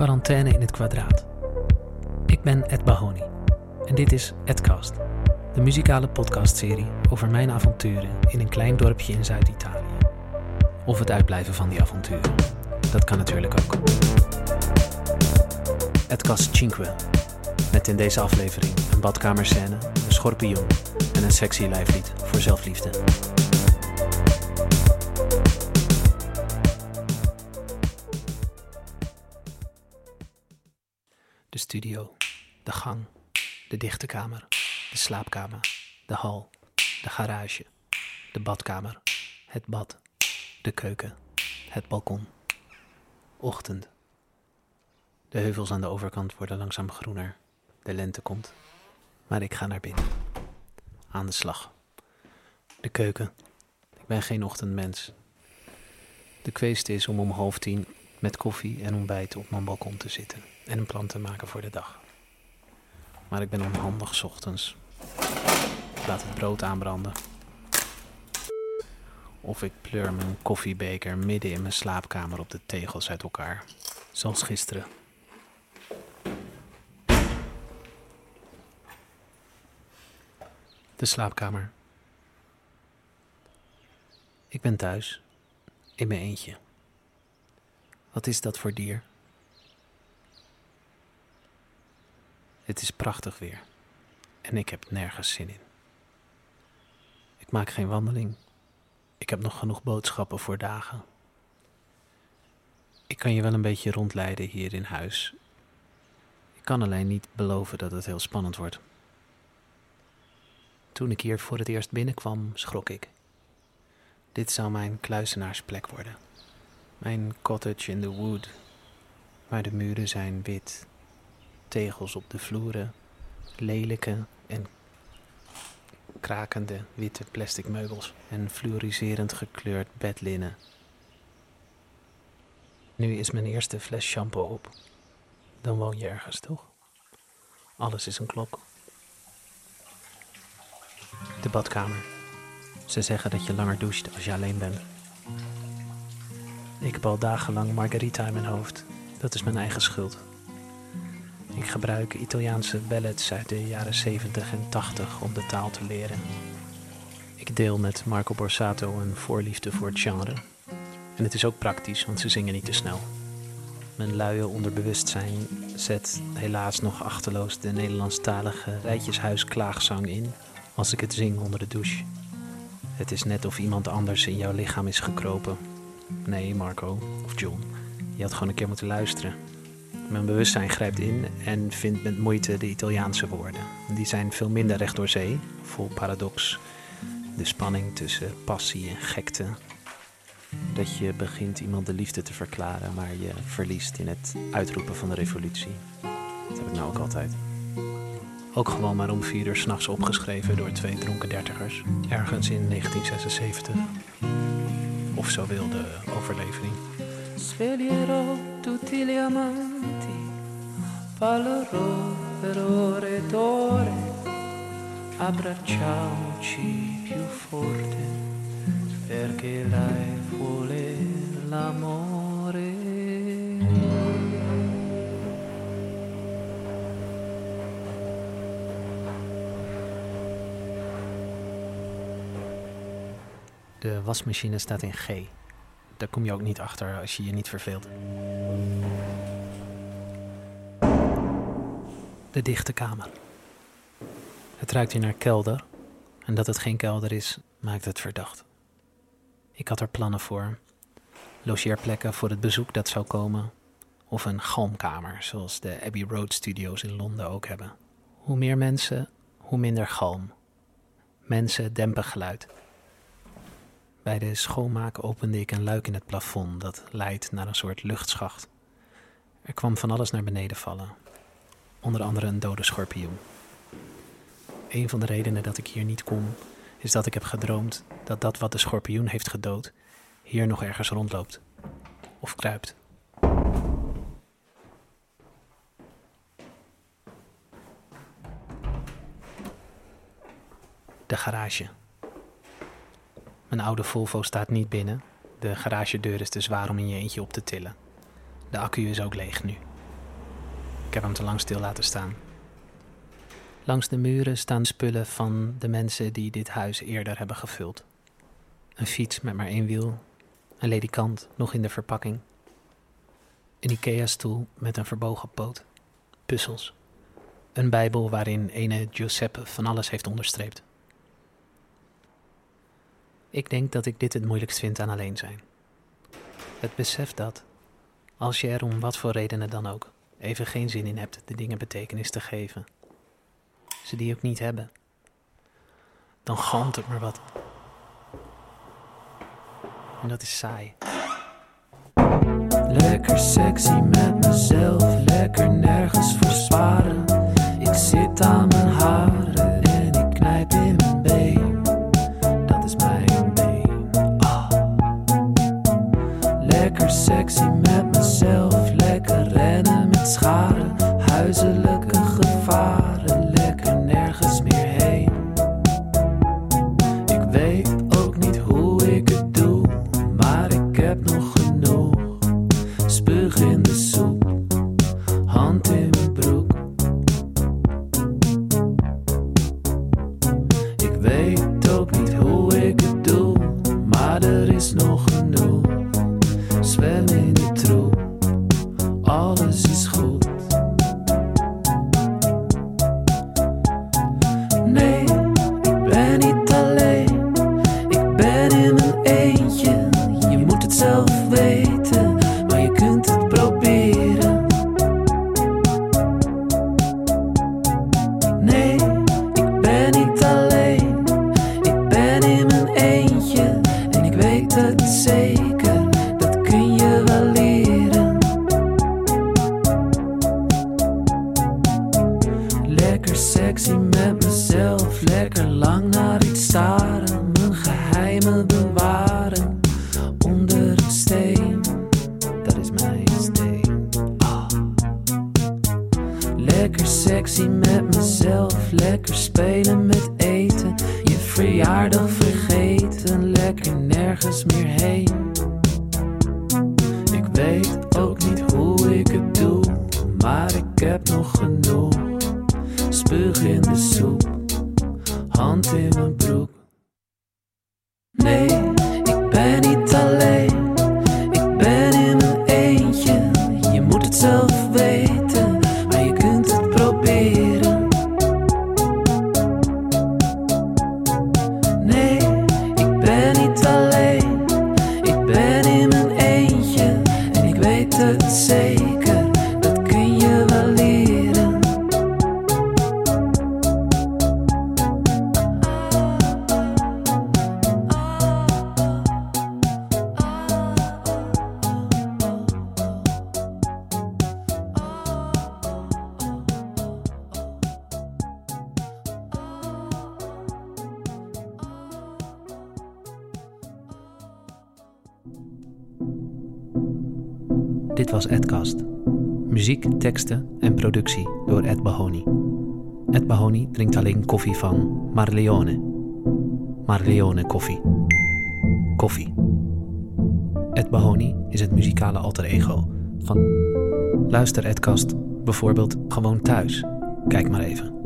Quarantaine in het kwadraat. Ik ben Ed Bahoni en dit is Edcast, de muzikale podcastserie over mijn avonturen in een klein dorpje in Zuid-Italië. Of het uitblijven van die avonturen. Dat kan natuurlijk ook. Edcast Cinque, met in deze aflevering een badkamerscène, een schorpioen en een sexy lijflied voor zelfliefde. Studio, de gang, de dichte kamer, de slaapkamer, de hal, de garage, de badkamer, het bad, de keuken, het balkon. Ochtend. De heuvels aan de overkant worden langzaam groener. De lente komt. Maar ik ga naar binnen. Aan de slag. De keuken. Ik ben geen ochtendmens. De kweeste is om om half tien met koffie en ontbijt op mijn balkon te zitten en een plan te maken voor de dag. Maar ik ben onhandig ochtends. Ik laat het brood aanbranden. Of ik pleur mijn koffiebeker midden in mijn slaapkamer op de tegels uit elkaar. Zoals gisteren. De slaapkamer. Ik ben thuis. In mijn eentje. Wat is dat voor dier? Het is prachtig weer. En ik heb nergens zin in. Ik maak geen wandeling. Ik heb nog genoeg boodschappen voor dagen. Ik kan je wel een beetje rondleiden hier in huis. Ik kan alleen niet beloven dat het heel spannend wordt. Toen ik hier voor het eerst binnenkwam, schrok ik. Dit zou mijn kluizenaarsplek worden. Mijn cottage in the wood. Maar de muren zijn wit. Tegels op de vloeren. Lelijke en krakende witte plastic meubels. En fluoriserend gekleurd bedlinnen. Nu is mijn eerste fles shampoo op. Dan woon je ergens, toch? Alles is een klok. De badkamer. Ze zeggen dat je langer doucht als je alleen bent. Ik heb al dagenlang margarita in mijn hoofd. Dat is mijn eigen schuld. Ik gebruik Italiaanse ballads uit de jaren 70 en 80 om de taal te leren. Ik deel met Marco Borsato een voorliefde voor het genre. En het is ook praktisch, want ze zingen niet te snel. Mijn luie onderbewustzijn zet helaas nog achterloos de Nederlandstalige rijtjeshuis-klaagzang in als ik het zing onder de douche. Het is net of iemand anders in jouw lichaam is gekropen. Nee, Marco of John, je had gewoon een keer moeten luisteren. Mijn bewustzijn grijpt in en vindt met moeite de Italiaanse woorden. Die zijn veel minder recht door zee, vol paradox. De spanning tussen passie en gekte. Dat je begint iemand de liefde te verklaren, maar je verliest in het uitroepen van de revolutie. Dat heb ik nou ook altijd. Ook gewoon maar om vier uur s'nachts opgeschreven door twee dronken dertigers. Ergens in 1976. Of zo wil de overlevering. Sveglierò tutti gli amanti, parlerò per ore ed ore, abbracciamoci più forte, perché lei vuole l'amore. De wasmachine staat in G. Daar kom je ook niet achter als je je niet verveelt. De dichte kamer. Het ruikt hier naar kelder. En dat het geen kelder is, maakt het verdacht. Ik had er plannen voor. Logeerplekken voor het bezoek dat zou komen. Of een galmkamer, zoals de Abbey Road Studios in Londen ook hebben. Hoe meer mensen, hoe minder galm. Mensen dempen geluid. Bij de schoonmaak opende ik een luik in het plafond dat leidt naar een soort luchtschacht. Er kwam van alles naar beneden vallen, onder andere een dode schorpioen. Een van de redenen dat ik hier niet kom, is dat ik heb gedroomd dat dat wat de schorpioen heeft gedood hier nog ergens rondloopt of kruipt. De garage. Mijn oude Volvo staat niet binnen. De garagedeur is te zwaar om in je eentje op te tillen. De accu is ook leeg nu. Ik heb hem te lang stil laten staan. Langs de muren staan spullen van de mensen die dit huis eerder hebben gevuld. Een fiets met maar één wiel, een ledikant nog in de verpakking, een IKEA-stoel met een verbogen poot, puzzels, een bijbel waarin ene Giuseppe van alles heeft onderstreept. Ik denk dat ik dit het moeilijkst vind aan alleen zijn. Het besef dat, als je er om wat voor redenen dan ook even geen zin in hebt de dingen betekenis te geven, ze die ook niet hebben, dan galmt het maar wat. En dat is saai. Lekker sexy met mezelf, lekker nergens voor sparen. Ik zit aan mijn haren Ik Lekker sexy met mezelf, lekker spelen met eten, je verjaardag vergeten, lekker nergens meer heen. Ik weet ook niet hoe ik het doe, maar ik heb nog genoeg. Spuug in de soep, hand in mijn broek. Nee, Dit was Edcast. Muziek, teksten en productie door Ed Bahoni. Ed Bahoni drinkt alleen koffie van Marleone. Marleone koffie. Koffie. Ed Bahoni is het muzikale alter ego van... Luister Edcast bijvoorbeeld gewoon thuis. Kijk maar even.